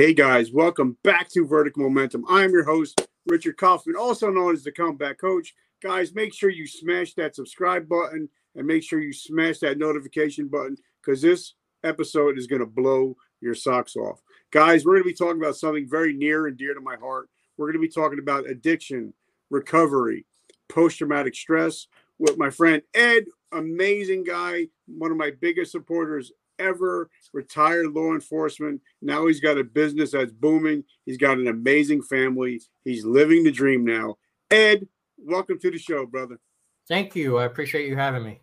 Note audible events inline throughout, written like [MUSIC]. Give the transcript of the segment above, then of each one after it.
Hey guys, welcome back to Vertical Momentum. I'm your host, Richard Kaufman, also known as the Comeback Coach. Guys, make sure you smash that subscribe button and make sure you smash that notification button because this episode is going to blow your socks off. Guys, we're going to be talking about something very near and dear to my heart. We're going to be talking about addiction, recovery, post traumatic stress with my friend Ed, amazing guy, one of my biggest supporters ever, retired law enforcement. Now he's got a business that's booming. He's got an amazing family. He's living the dream now. Ed, welcome to the show, brother. Thank you. I appreciate you having me.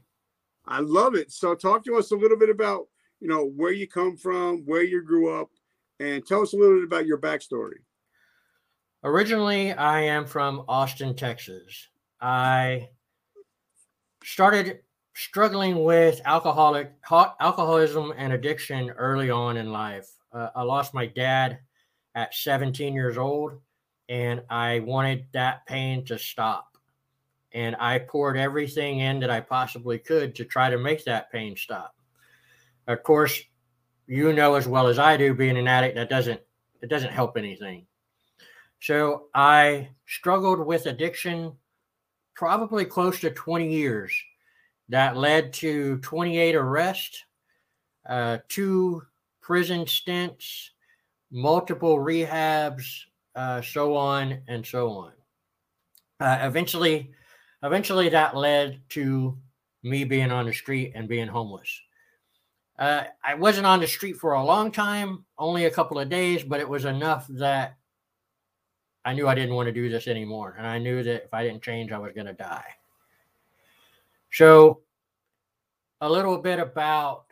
I love it. So talk to us a little bit about, you know, where you come from, where you grew up, and tell us a little bit about your backstory. Originally, I am from Austin, Texas. I started struggling with alcoholic alcoholism and addiction early on in life. Uh, I lost my dad at 17 years old, and I wanted that pain to stop. And I poured everything in that I possibly could to try to make that pain stop. Of course, you know as well as I do, being an addict, that doesn't it doesn't help anything. So I struggled with addiction probably close to 20 years that led to 28 arrests, uh, two prison stints, multiple rehabs, uh, so on and so on. Uh, eventually, eventually that led to me being on the street and being homeless. Uh, I wasn't on the street for a long time, only a couple of days, but it was enough that I knew I didn't want to do this anymore. And I knew that if I didn't change, I was going to die. So, a little bit about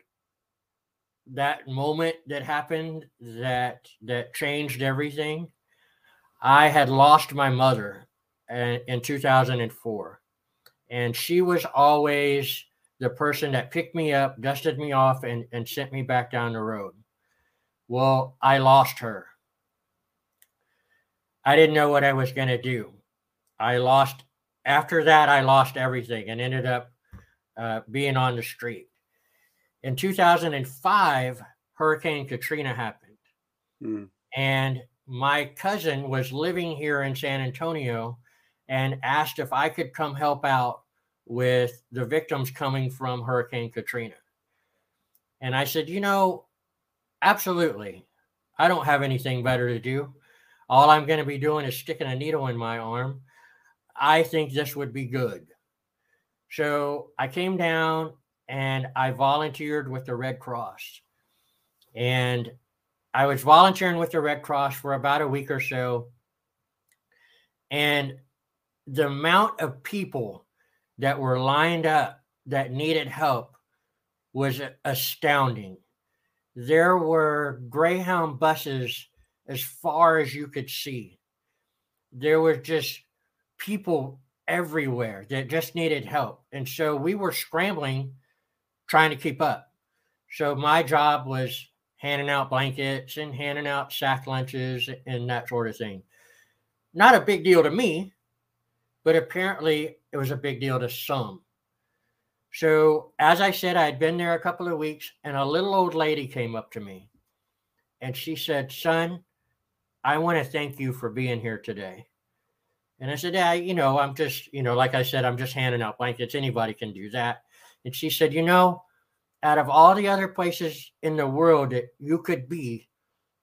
that moment that happened that that changed everything. I had lost my mother in, in 2004, and she was always the person that picked me up, dusted me off, and, and sent me back down the road. Well, I lost her. I didn't know what I was going to do. I lost, after that, I lost everything and ended up uh, being on the street. In 2005, Hurricane Katrina happened. Mm. And my cousin was living here in San Antonio and asked if I could come help out with the victims coming from Hurricane Katrina. And I said, you know, absolutely. I don't have anything better to do. All I'm going to be doing is sticking a needle in my arm. I think this would be good. So I came down and I volunteered with the Red Cross. And I was volunteering with the Red Cross for about a week or so. And the amount of people that were lined up that needed help was astounding. There were Greyhound buses as far as you could see. There was just people everywhere that just needed help. And so we were scrambling trying to keep up. So my job was handing out blankets and handing out sack lunches and that sort of thing. Not a big deal to me, but apparently it was a big deal to some. So, as I said, I had been there a couple of weeks, and a little old lady came up to me and she said, Son, I want to thank you for being here today. And I said, Yeah, you know, I'm just, you know, like I said, I'm just handing out blankets. Anybody can do that. And she said, You know, out of all the other places in the world that you could be,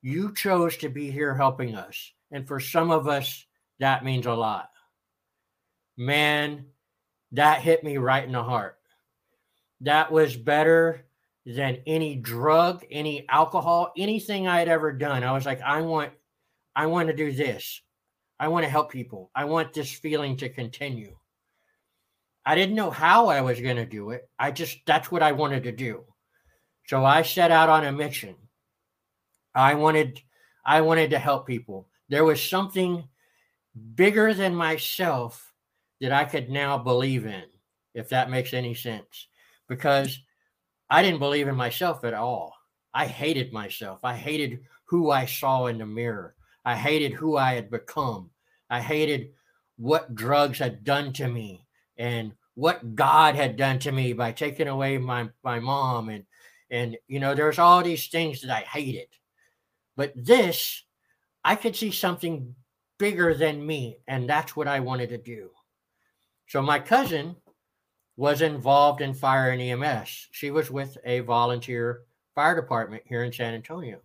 you chose to be here helping us. And for some of us, that means a lot. Man, that hit me right in the heart. That was better than any drug, any alcohol, anything I had ever done. I was like, I want, I want to do this. I want to help people. I want this feeling to continue. I didn't know how I was going to do it. I just, that's what I wanted to do. So I set out on a mission. I wanted, I wanted to help people. There was something bigger than myself that I could now believe in, if that makes any sense. Because I didn't believe in myself at all. I hated myself. I hated who I saw in the mirror. I hated who I had become. I hated what drugs had done to me and what God had done to me by taking away my, my mom and and you know there's all these things that I hated. But this, I could see something bigger than me, and that's what I wanted to do. So my cousin was involved in fire and EMS. She was with a volunteer fire department here in San Antonio.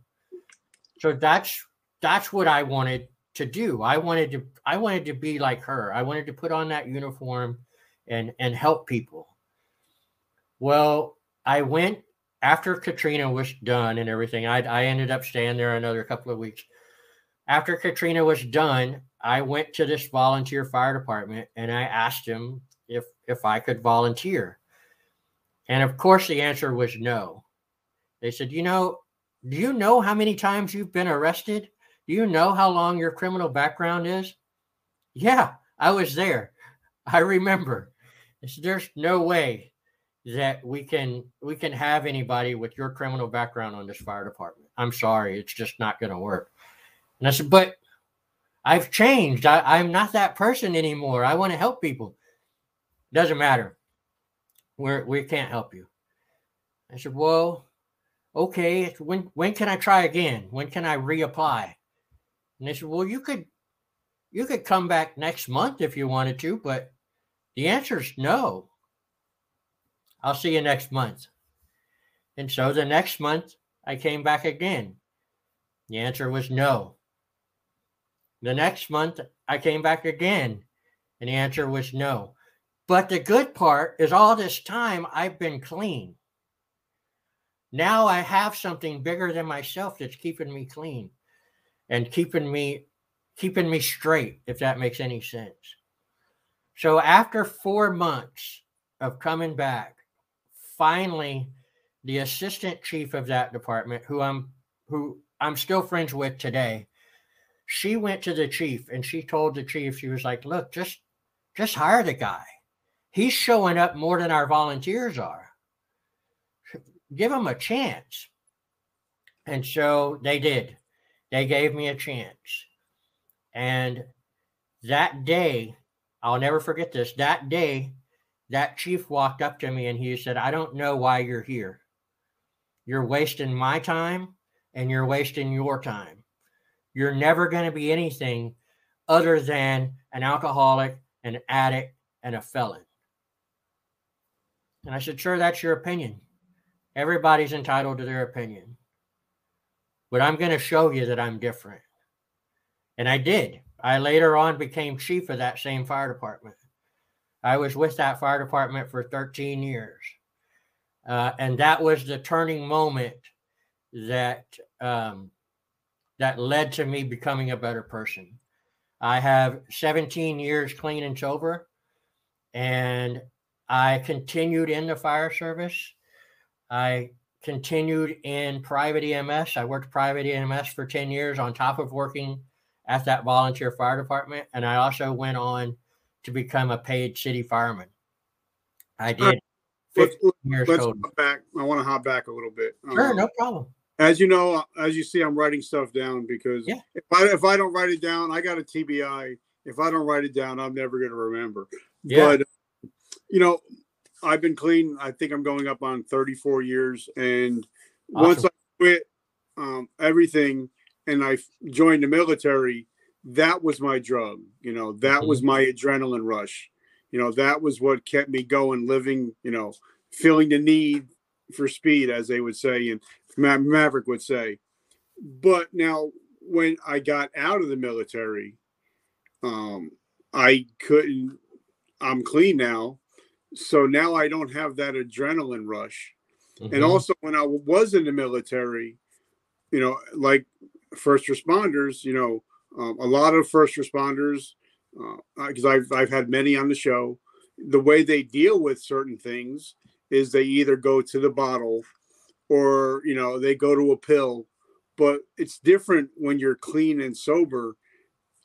So that's that's what I wanted to do. I wanted to I wanted to be like her. I wanted to put on that uniform and and help people. Well, I went after Katrina was done and everything. I I ended up staying there another couple of weeks. After Katrina was done, I went to this volunteer fire department and I asked him if if I could volunteer. And of course the answer was no. They said, "You know, do you know how many times you've been arrested? Do you know how long your criminal background is?" Yeah, I was there. [LAUGHS] I remember. Said, There's no way that we can we can have anybody with your criminal background on this fire department. I'm sorry, it's just not going to work. And I said, but I've changed. I, I'm not that person anymore. I want to help people. Doesn't matter. We're, we can't help you. I said, well, okay. When when can I try again? When can I reapply? And they said, well, you could you could come back next month if you wanted to, but the answer is no. I'll see you next month. And so the next month I came back again. The answer was no. The next month I came back again, and the answer was no. But the good part is all this time I've been clean. Now I have something bigger than myself that's keeping me clean and keeping me keeping me straight if that makes any sense. So after 4 months of coming back, finally the assistant chief of that department who I'm who I'm still friends with today, she went to the chief and she told the chief she was like, "Look, just just hire the guy he's showing up more than our volunteers are. Give him a chance. And so they did. They gave me a chance. And that day, I'll never forget this. That day, that chief walked up to me and he said, I don't know why you're here. You're wasting my time and you're wasting your time. You're never going to be anything other than an alcoholic, an addict, and a felon. And I said, Sure, that's your opinion. Everybody's entitled to their opinion. But I'm going to show you that I'm different. And I did. I later on became chief of that same fire department. I was with that fire department for 13 years. Uh, and that was the turning moment that um, that led to me becoming a better person. I have 17 years clean and sober, and I continued in the fire service. I continued in private EMS. I worked private EMS for 10 years on top of working at that volunteer fire department. And I also went on to become a paid city fireman. I did. Let's, let's hop back. I want to hop back a little bit. Sure, um, no problem. As you know, as you see, I'm writing stuff down because yeah. if I if I don't write it down, I got a TBI. If I don't write it down, I'm never going to remember. Yeah. But you know, I've been clean. I think I'm going up on 34 years. And awesome. once I quit um, everything and I joined the military, that was my drug. You know, that mm-hmm. was my adrenaline rush. You know, that was what kept me going, living, you know, feeling the need for speed, as they would say, and Ma- Maverick would say. But now, when I got out of the military, um, I couldn't, I'm clean now so now I don't have that adrenaline rush. Mm-hmm. And also, when I was in the military, you know, like first responders, you know, um, a lot of first responders, because uh, I've I've had many on the show, the way they deal with certain things is they either go to the bottle, or you know, they go to a pill. But it's different when you're clean and sober,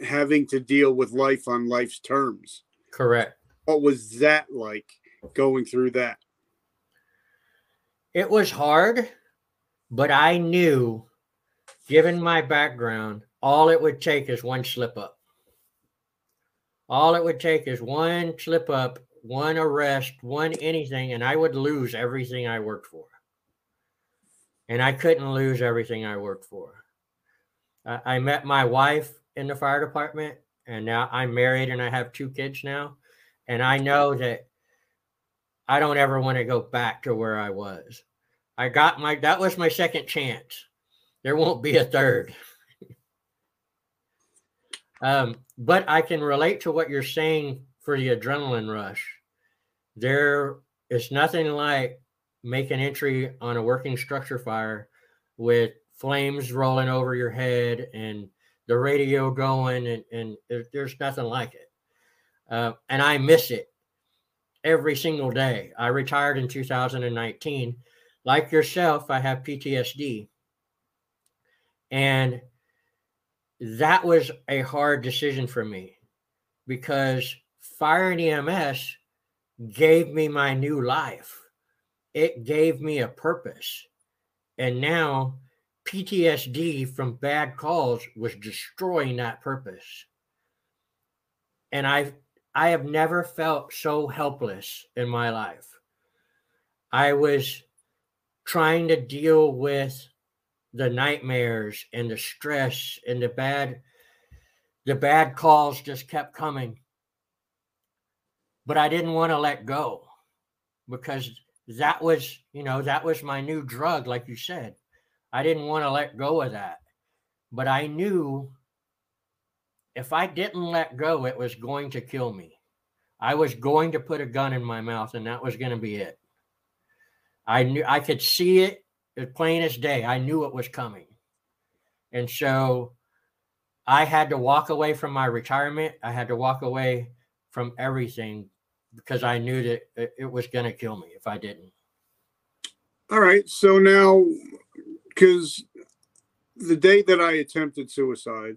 having to deal with life on life's terms. Correct what was that like going through that? It was hard, but I knew, given my background, all it would take is one slip up. All it would take is one slip up, one arrest, one anything, and I would lose everything I worked for. And I couldn't lose everything I worked for. I, met my wife in the fire department, and now I'm married and I have two kids now. And I know that I don't ever want to go back to where I was. I got my, that was my second chance. There won't be a third. [LAUGHS] um, but I can relate to what you're saying for the adrenaline rush. There is nothing like making entry on a working structure fire with flames rolling over your head and the radio going, and, and there's nothing like it. Uh, and I miss it every single day. I retired in 2019. Like yourself, I have PTSD. And that was a hard decision for me because fire and EMS gave me my new life. It gave me a purpose. And now PTSD from bad calls was destroying that purpose. And I I have never felt so helpless in my life. I was trying to deal with the nightmares and the stress and the bad the bad calls just kept coming. But I didn't want to let go because that was, you know, that was my new drug like you said. I didn't want to let go of that. But I knew if I didn't let go, it was going to kill me. I was going to put a gun in my mouth, and that was going to be it. I knew I could see it as plain as day. I knew it was coming. And so I had to walk away from my retirement. I had to walk away from everything because I knew that it was going to kill me if I didn't. All right. So now because the day that I attempted suicide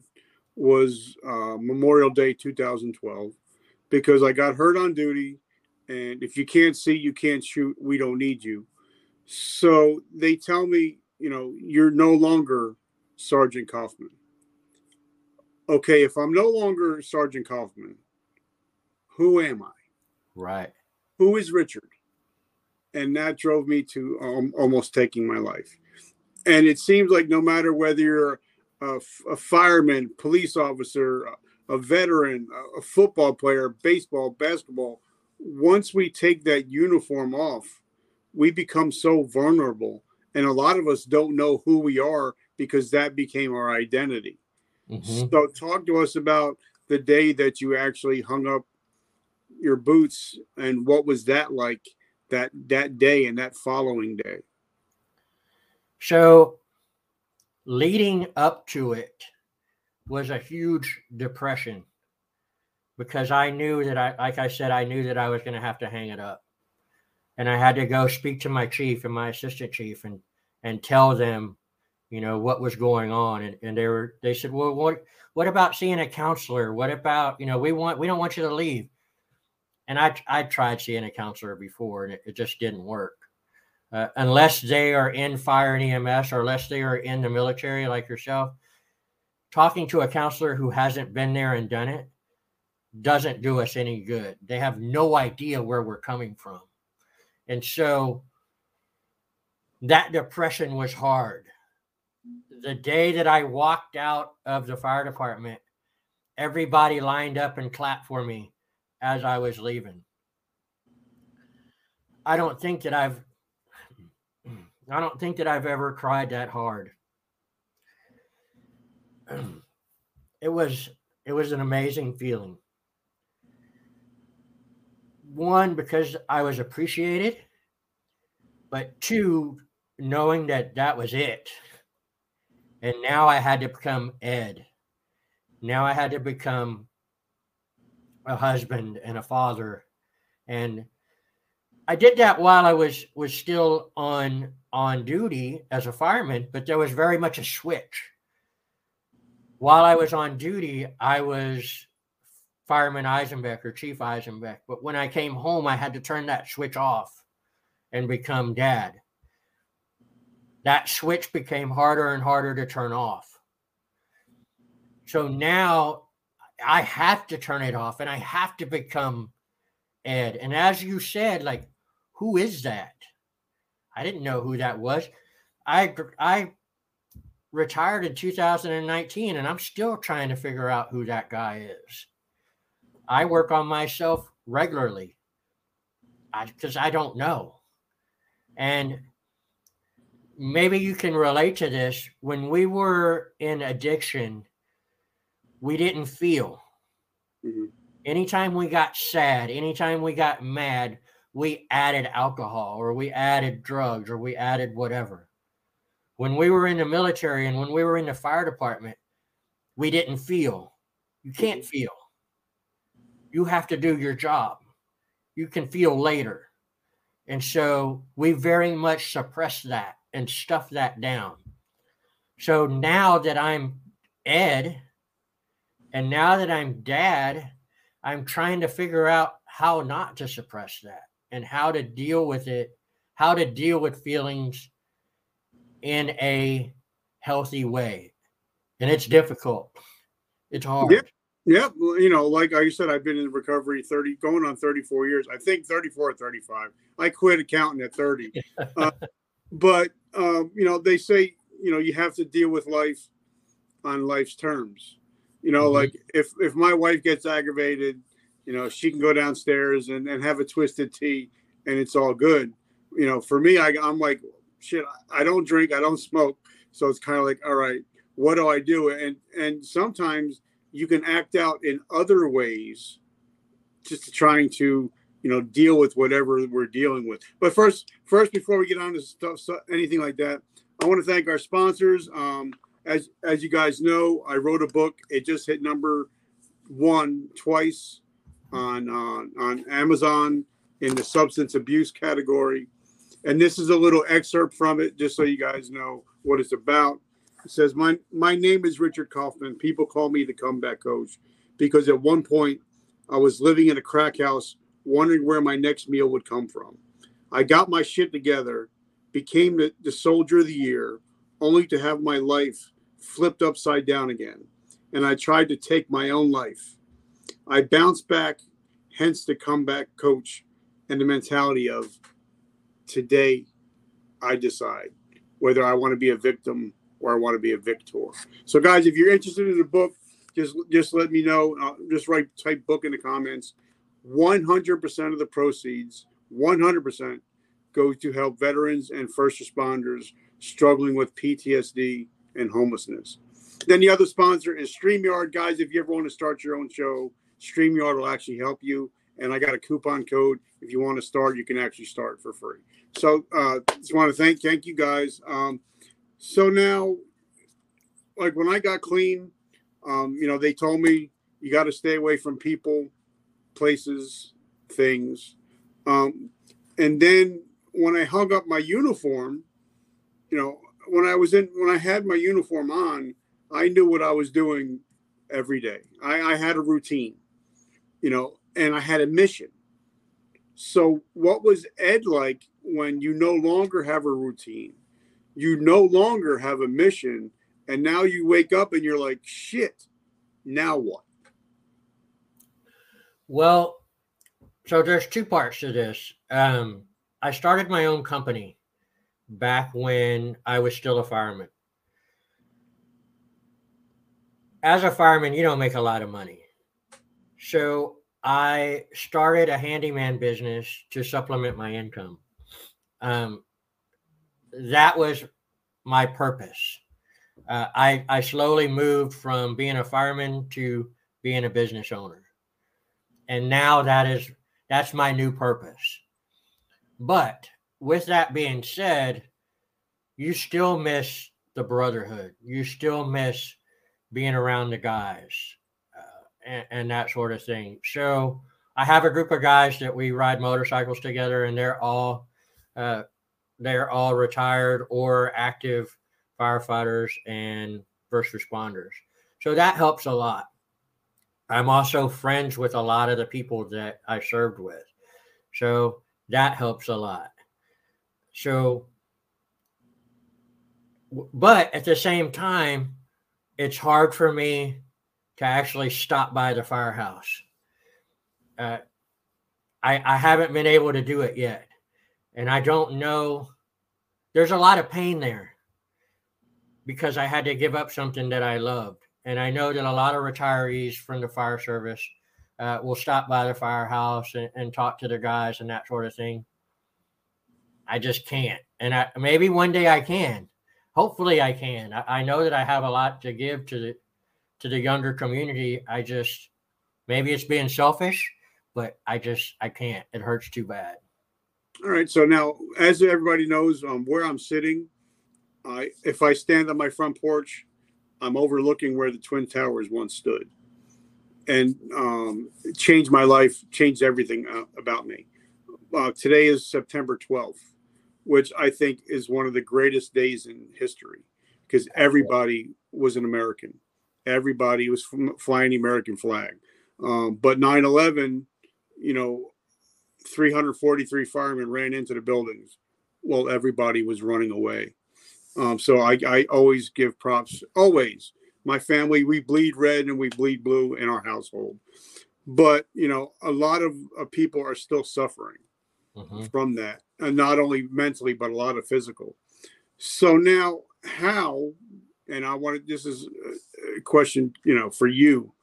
was uh, Memorial Day 2012 because I got hurt on duty. And if you can't see, you can't shoot, we don't need you. So they tell me, you know, you're no longer Sergeant Kaufman. Okay, if I'm no longer Sergeant Kaufman, who am I? Right. Who is Richard? And that drove me to um, almost taking my life. And it seems like no matter whether you're a, a fireman, police officer, a veteran, a football player, baseball, basketball, once we take that uniform off, we become so vulnerable. And a lot of us don't know who we are because that became our identity. Mm-hmm. So, talk to us about the day that you actually hung up your boots and what was that like that that day and that following day so, leading up to it was a huge depression because I knew that I, like I said, I knew that I was going to have to hang it up. And I had to go speak to my chief and my assistant chief and, and tell them, you know, what was going on. And, and they were, they said, well, what, what about seeing a counselor? What about, you know, we want, we don't want you to leave. And I, I tried seeing a counselor before and it, it just didn't work uh, unless they are in fire and EMS or unless they are in the military like yourself, talking to a counselor who hasn't been there and done it doesn't do us any good. They have no idea where we're coming from. And so that depression was hard. The day that I walked out of the fire department, everybody lined up and clapped for me as I was leaving. I don't think that I've I don't think that I've ever cried that hard. [CLEARS THROAT] it was it was an amazing feeling. One because I was appreciated, but two knowing that that was it. And now I had to become Ed. Now I had to become a husband and a father and I did that while I was was still on on duty as a fireman, but there was very much a switch. While I was on duty, I was Fireman Eisenbeck or Chief Eisenbeck. But when I came home, I had to turn that switch off and become dad. That switch became harder and harder to turn off. So now I have to turn it off and I have to become Ed. And as you said, like, who is that? I didn't know who that was. I I retired in 2019 and I'm still trying to figure out who that guy is. I work on myself regularly because I, I don't know. And maybe you can relate to this. When we were in addiction, we didn't feel. Mm-hmm. Anytime we got sad, anytime we got mad, we added alcohol or we added drugs or we added whatever. When we were in the military and when we were in the fire department, we didn't feel. You can't feel. You have to do your job. You can feel later. And so we very much suppress that and stuff that down. So now that I'm Ed and now that I'm dad, I'm trying to figure out how not to suppress that and how to deal with it, how to deal with feelings in a healthy way. And it's difficult. It's hard. Yep. Yep. You know, like I said, I've been in recovery 30, going on 34 years. I think 34 or 35. I quit accounting at 30. [LAUGHS] uh, but, um, you know, they say, you know, you have to deal with life on life's terms. You know, mm-hmm. like if, if my wife gets aggravated, you know, she can go downstairs and, and have a twisted tea and it's all good. You know, for me, I, I'm like, shit, I don't drink, I don't smoke. So it's kind of like, all right, what do I do? And, and sometimes you can act out in other ways just trying to, you know, deal with whatever we're dealing with. But first, first, before we get on to stuff, so, anything like that, I want to thank our sponsors. Um, as, as you guys know, I wrote a book. It just hit number one twice on uh, on Amazon in the substance abuse category. And this is a little excerpt from it, just so you guys know what it's about. It says, "My my name is Richard Kaufman. People call me the comeback coach because at one point I was living in a crack house, wondering where my next meal would come from. I got my shit together, became the, the soldier of the year, only to have my life flipped upside down again. And I tried to take my own life. I bounced back, hence the comeback coach and the mentality of today I decide whether I want to be a victim or I want to be a victor. So, guys, if you're interested in the book, just just let me know. Uh, just write type book in the comments. 100% of the proceeds, 100% go to help veterans and first responders struggling with PTSD and homelessness. Then the other sponsor is StreamYard. Guys, if you ever want to start your own show, StreamYard will actually help you. And I got a coupon code. If you want to start, you can actually start for free. So uh, just want to thank thank you guys. Um, so now, like when I got clean, um, you know, they told me you got to stay away from people, places, things. Um, and then when I hung up my uniform, you know, when I was in when I had my uniform on, I knew what I was doing every day. I, I had a routine, you know, and I had a mission. So, what was Ed like when you no longer have a routine? You no longer have a mission, and now you wake up and you're like, shit, now what? Well, so there's two parts to this. Um, I started my own company back when I was still a fireman. As a fireman, you don't make a lot of money. So I started a handyman business to supplement my income. Um, that was my purpose. Uh, I, I slowly moved from being a fireman to being a business owner. And now that is that's my new purpose. But with that being said, you still miss the brotherhood. You still miss being around the guys and, and that sort of thing. So I have a group of guys that we ride motorcycles together, and they're all uh, they're all retired or active firefighters and first responders. So that helps a lot. I'm also friends with a lot of the people that I served with. So that helps a lot. So, but at the same time, it's hard for me to actually stop by the firehouse. Uh, I, I haven't been able to do it yet. And I don't know. There's a lot of pain there. because I had to give up something that I loved. And I know that a lot of retirees from the fire service uh, will stop by the firehouse and, and talk to the guys and that sort of thing. I just can't. And I, maybe one day I can. Hopefully I can. I, I know that I have a lot to give to the to the younger community. I just maybe it's being selfish, but I just I can't. It hurts too bad. All right. So now, as everybody knows, um, where I'm sitting, I if I stand on my front porch, I'm overlooking where the Twin Towers once stood, and um, changed my life, changed everything uh, about me. Uh, today is September 12th, which I think is one of the greatest days in history because everybody was an American. Everybody was flying the American flag. Um, but 9 11, you know, 343 firemen ran into the buildings while everybody was running away. Um, so I, I always give props, always. My family, we bleed red and we bleed blue in our household. But, you know, a lot of, people are still suffering mm-hmm. from that, and not only mentally, but a lot of physical. So now, how, and I wanted this is question, you know, for you.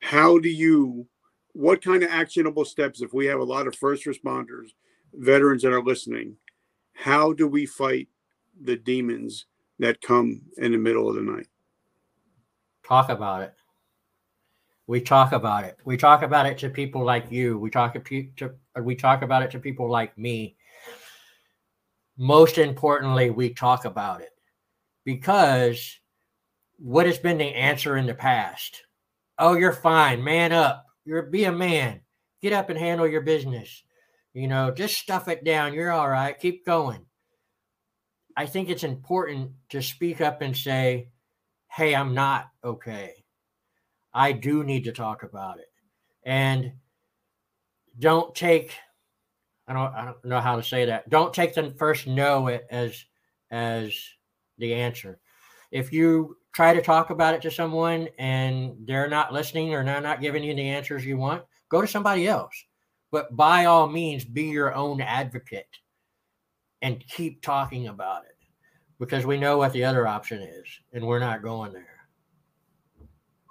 How do you what kind of actionable steps, if we have a lot of first responders, veterans that are listening, how do we fight the demons that come in the middle of the night? Talk about it. We talk about it. We talk about it to people like you. We talk to we talk about it to people like me. Most importantly, we talk about it because what has been the answer in the past? Oh, you're fine. Man up. You're be a man. Get up and handle your business. You know, just stuff it down. You're all right. Keep going. I think it's important to speak up and say, "Hey, I'm not okay. I do need to talk about it." And don't take I don't I don't know how to say that. Don't take the first no as as the answer. If you try to talk about it to someone and they're not listening or they're not giving you the answers you want, go to somebody else. But by all means, be your own advocate and keep talking about it because we know what the other option is and we're not going there.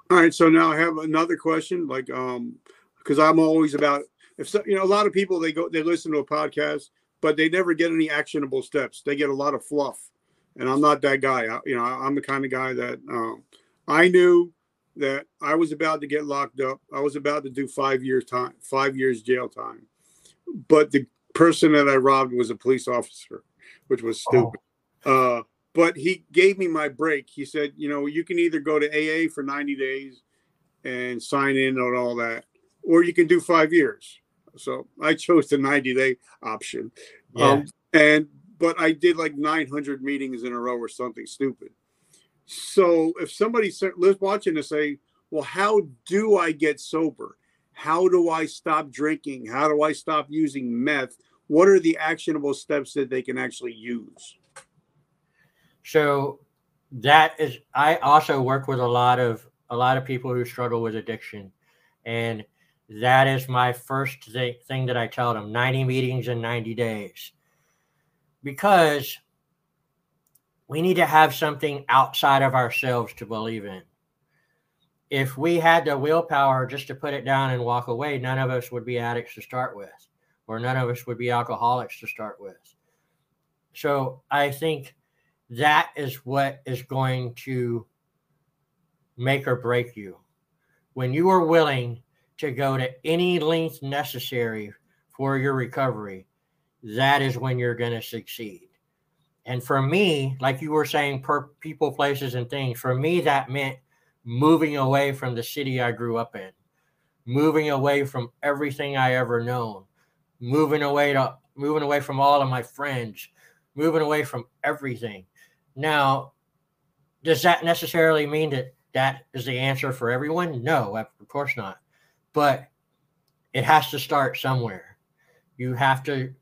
All right. So now I have another question. Like, um, because I'm always about if so, you know a lot of people they go they listen to a podcast, but they never get any actionable steps. They get a lot of fluff and I'm not that guy. I, you know, I'm the kind of guy that um, I knew that I was about to get locked up. I was about to do five years time, five years jail time. But the person that I robbed was a police officer, which was oh. stupid. Oh. Uh, but he gave me my break. He said, you know, you can either go to AA for 90 days and sign in on all that, or you can do five years. So I chose the 90 day option. Yeah. Um, and but I did like 900 meetings in a row or something stupid. So if somebody's watching to say, well, how do I get sober? How do I stop drinking? How do I stop using meth? What are the actionable steps that they can actually use? So that is I also work with a lot of a lot of people who struggle with addiction and that is my first thing, thing that I tell them 90 meetings in 90 days because we need to have something outside of ourselves to believe in. If we had the willpower just to put it down and walk away, none of us would be addicts to start with, or none of us would be alcoholics to start with. So I think that is what is going to make or break you. When you are willing to go to any length necessary for your recovery, that is when you're going to succeed. And for me, like you were saying, per people, places, and things, for me, that meant moving away from the city I grew up in, moving away from everything I ever known, moving away to moving away from all of my friends, moving away from everything. Now, does that necessarily mean that that is the answer for everyone? No, of course not. But it has to start somewhere. You have to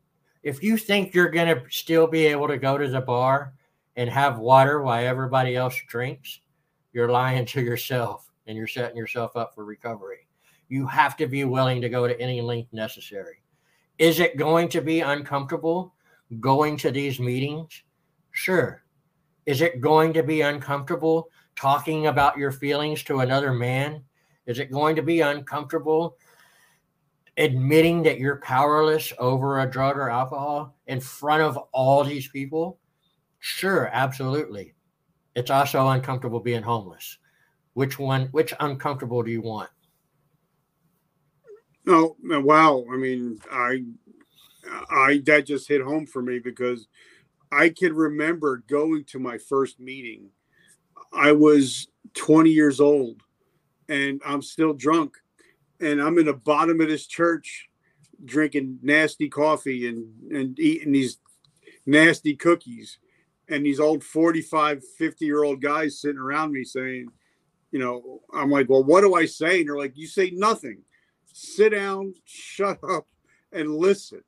if you think you're going to still be able to go to the bar and have water while everybody else drinks, you're lying to yourself and you're setting yourself up for recovery. You have to be willing to go to any length necessary. Is it going to be uncomfortable going to these meetings? Sure. is it going to be uncomfortable talking about your feelings to another man? Is it going to be uncomfortable admitting that you're powerless over a drug or alcohol in front of all these people? Sure, absolutely. It's also uncomfortable being homeless. Which one, which uncomfortable do you want? No, wow. I mean, I, I, that just hit home for me because I can remember going to my first meeting. I was 20 years old and I'm still drunk. And I'm in the bottom of this church drinking nasty coffee and, and eating these nasty cookies. And these old 45, 50 year old guys sitting around me saying, you know, I'm like, well, what do I say? And they're like, you say nothing. Sit down, shut up, and listen.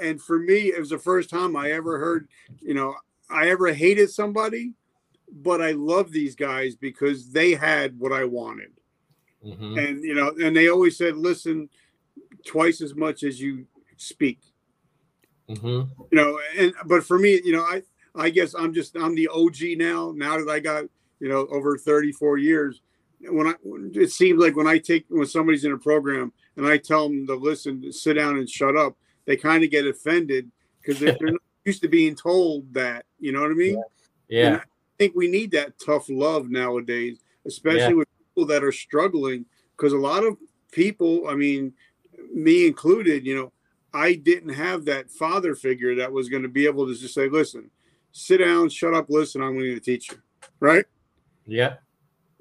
And for me, it was the first time I ever heard, you know, I ever hated somebody, but I love these guys because they had what I wanted. Mm-hmm. And, you know, and they always said, listen twice as much as you speak. Mm-hmm. You know, and, but for me, you know, I, I guess I'm just, I'm the OG now, now that I got, you know, over 34 years. When I, it seems like when I take, when somebody's in a program and I tell them to listen, to sit down and shut up, they kind of get offended because they're, they're, not [LAUGHS] used to being told that. You know what I mean? Yeah. yeah. I think we need that tough love nowadays, especially yeah. That are struggling. Because a lot of people, I mean, me included, you know, I didn't have that father figure that was going to be able to just say, listen, sit down, shut up, listen, I'm going to teach you. Right? Yeah.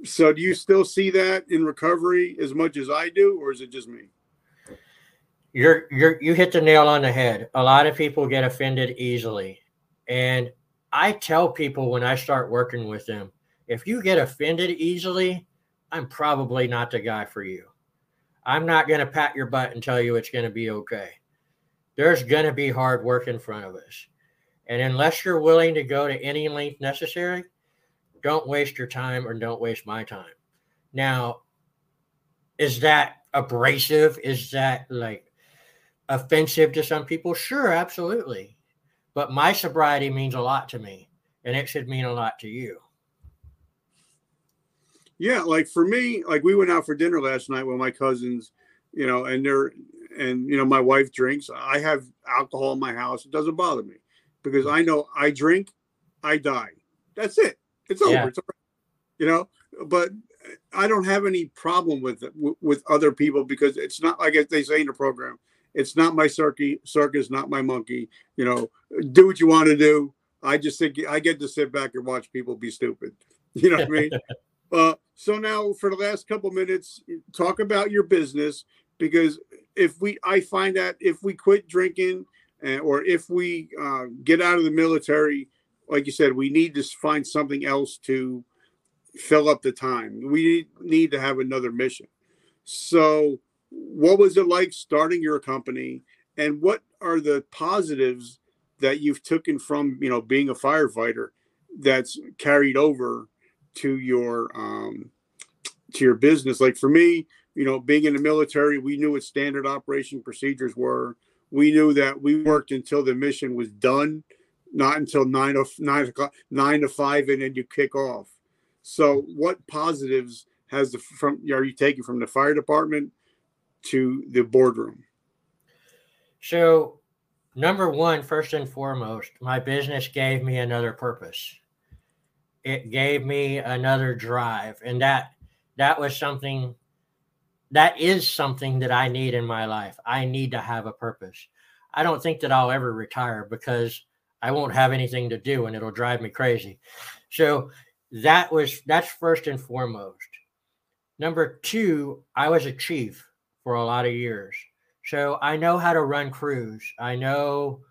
So do you still see that in recovery as much as I do, or is it just me? you're you're you hit the nail on the head. A lot of people get offended easily. And I tell people when I start working with them, if you get offended easily, I'm probably not the guy for you. I'm not going to pat your butt and tell you it's going to be okay. There's going to be hard work in front of us. And unless you're willing to go to any length necessary, don't waste your time or don't waste my time. Now, is that abrasive? Is that like offensive to some people? Sure, absolutely. But my sobriety means a lot to me, and it should mean a lot to you. Yeah, like for me, like we went out for dinner last night with my cousins, you know, and they're and you know my wife drinks. I have alcohol in my house. It doesn't bother me because I know I drink, I die. That's it. It's over. Yeah. It's over. You know, but I don't have any problem with it, with other people because it's not like they say in the program it's not my circus, circus, not my monkey. You know, do what you want to do. I just think I get to sit back and watch people be stupid. [LAUGHS] You know what I mean? [LAUGHS] Uh, so now for the last couple minutes, talk about your business because if we, I find that if we quit drinking uh, or if we uh, get out of the military, like you said, we need to find something else to fill up the time. We need to have another mission. So what was it like starting your company and what are the positives that you've taken from you know being a firefighter that's carried over to your um to your business like for me you know being in the military we knew what standard operation procedures were we knew that we worked until the mission was done not until nine of nine o'clock nine to five and then you kick off so what positives has the from are you taking from the fire department to the boardroom? So, number one, first and foremost, my business gave me another purpose. It gave me another drive, and that that was something that is something that I need in my life. I need to have a purpose. I don't think that I'll ever retire because I won't have anything to do and it'll drive me crazy. So that was that's first and foremost. Number two, I was a chief for a lot of years. So I know how to run crews. I know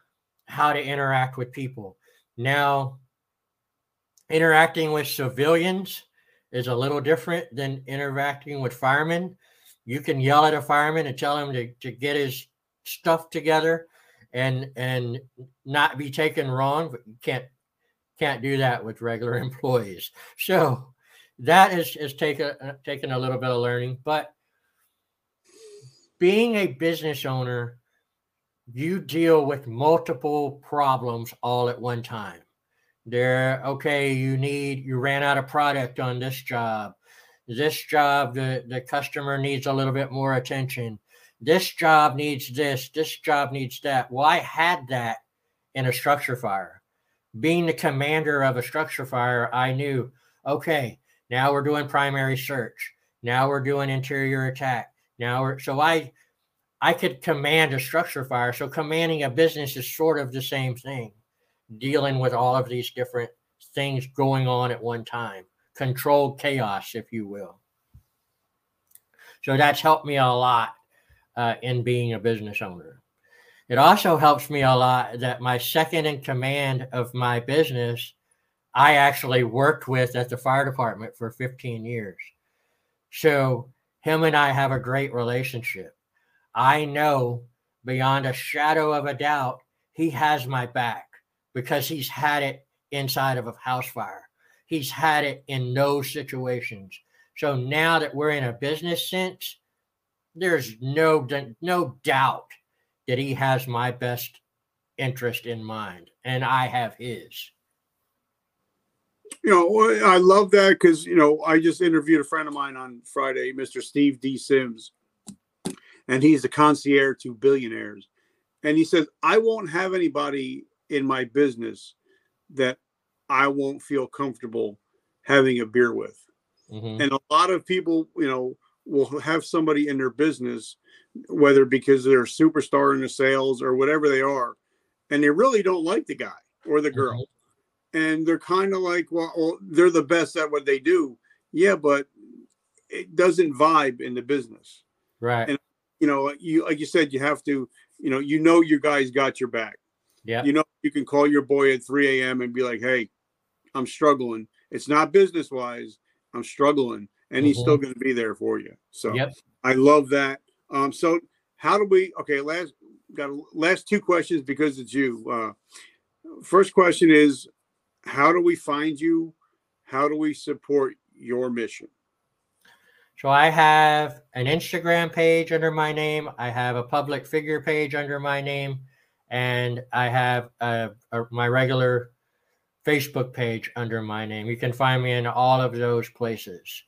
how to interact with people. Now, interacting with civilians is a little different than interacting with firemen. You can yell at a fireman and tell him to, to get his stuff together and and not be taken wrong, but you can't can't do that with regular [LAUGHS] employees. So that is is taken uh, taken a little bit of learning, but being a business owner, you deal with multiple problems all at one time. They're okay, you need you ran out of product on this job. This job, the, the customer needs a little bit more attention. This job needs this, this job needs that. Well, I had that in a structure fire. Being the commander of a structure fire, I knew, okay, now we're doing primary search. Now we're doing interior attack. Now we're so I I could command a structure fire. So commanding a business is sort of the same thing, dealing with all of these different things going on at one time, controlled chaos, if you will. So that's helped me a lot uh, in being a business owner. It also helps me a lot that my second in command of my business, I actually worked with at the fire department for 15 years. So him and I have a great relationship. I know beyond a shadow of a doubt he has my back because he's had it inside of a house fire. He's had it in those situations. So now that we're in a business sense, there's no no doubt that he has my best interest in mind and I have his. You know, I love that because, you know, I just interviewed a friend of mine on Friday, Mr. Steve D. Sims, and he's the concierge to billionaires. And he says, I won't have anybody in my business that I won't feel comfortable having a beer with. Mm-hmm. And a lot of people, you know, will have somebody in their business, whether because they're a superstar in the sales or whatever they are, and they really don't like the guy or the girl. Mm-hmm. And they're kind of like, well, well, they're the best at what they do. Yeah, but it doesn't vibe in the business. Right. And you know, you like you said, you have to, you know, you know your guys got your back. Yeah. You know, you can call your boy at 3 a.m. and be like, hey, I'm struggling. It's not business wise. I'm struggling and mm-hmm. he's still mm-hmm. going to be there for you. So yep. I love that. Um, so how do we? Okay, last got a, last two questions because it's you. Uh, first question is, how do we find you? How do we support your mission? So I have an Instagram page under my name. I have a public figure page under my name, and I have a, a, my regular Facebook page under my name. You can find me in all of those places.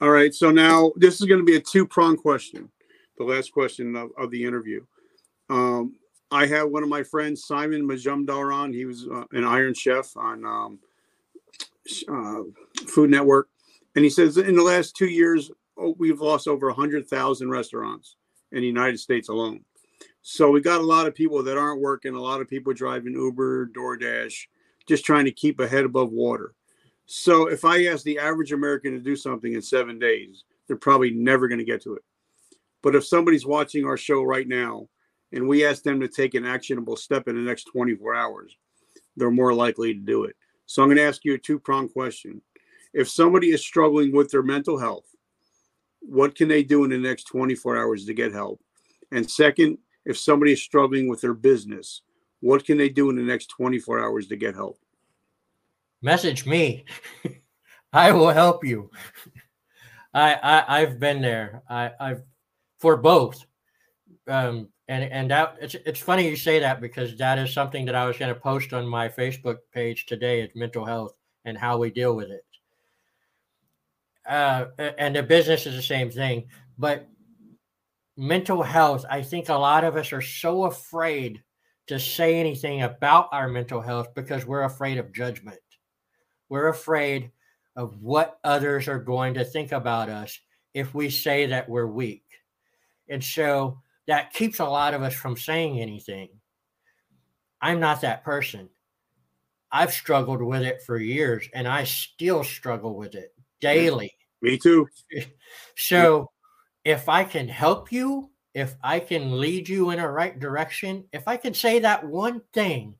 All right. So now this is going to be a two prong question, the last question of, of the interview. Um, I have one of my friends, Simon Majumdar, on. He was uh, an Iron Chef on um, uh, Food Network. And he says in the last two years, oh, we've lost over 100,000 restaurants in the United States alone. So we got a lot of people that aren't working, a lot of people driving Uber, DoorDash, just trying to keep a head above water. So if I ask the average American to do something in seven days, they're probably never going to get to it. But if somebody's watching our show right now and we ask them to take an actionable step in the next 24 hours, they're more likely to do it. So I'm going to ask you a two pronged question. If somebody is struggling with their mental health, what can they do in the next 24 hours to get help? And second, if somebody is struggling with their business, what can they do in the next 24 hours to get help? message me. [LAUGHS] I will help you. [LAUGHS] I, I I've been there. I I've for both. Um and and that it's it's funny you say that because that is something that I was going to post on my Facebook page today. is mental health and how we deal with it. Uh, and the business is the same thing, but mental health. I think a lot of us are so afraid to say anything about our mental health because we're afraid of judgment. We're afraid of what others are going to think about us if we say that we're weak. And so that keeps a lot of us from saying anything. I'm not that person. I've struggled with it for years and I still struggle with it daily. Me too. [LAUGHS] So if I can help you, if I can lead you in a right direction, if I can say that one thing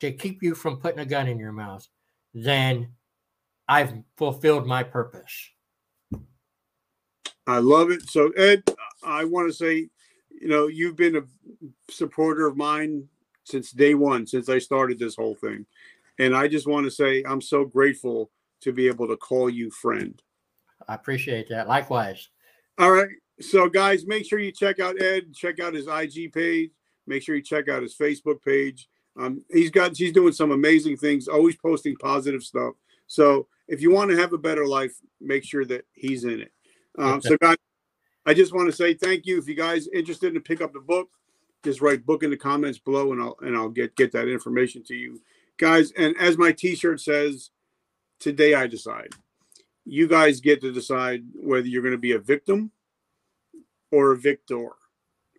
to keep you from putting a gun in your mouth, then I've fulfilled my purpose. I love it. So, Ed, I want to say, you know, you've been a supporter of mine since day one, since I started this whole thing. And I just want to say, I'm so grateful to be able to call you friend. I appreciate that. Likewise. All right. So, guys, make sure you check out Ed, check out his IG page, make sure you check out his Facebook page. Um, he's got he's doing some amazing things, always posting positive stuff. So if you want to have a better life, make sure that he's in it. Um, so guys, I just want to say thank you. If you guys interested to pick up the book, just write book in the comments below, and I'll and I'll get get that information to you guys. And as my T-shirt says, today I decide. You guys get to decide whether you're going to be a victim or a victor.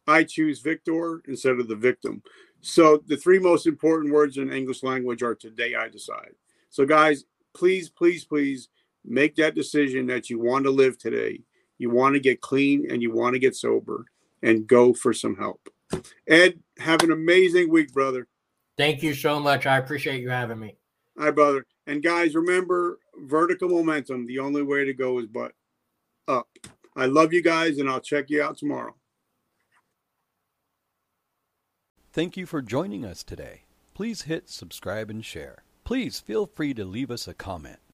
I choose victor instead of the victim. So the three most important words in English language are today I decide. So guys, please, please, please make that decision that you want to live today. You want to get clean and you want to get sober and go for some help. Ed, have an amazing week, brother. Thank you so much. I appreciate you having me. Hi, brother. And guys, remember vertical momentum. The only way to go is but up. I love you guys, and I'll check you out tomorrow. Thank you for joining us today. Please hit subscribe and share. Please feel free to leave us a comment.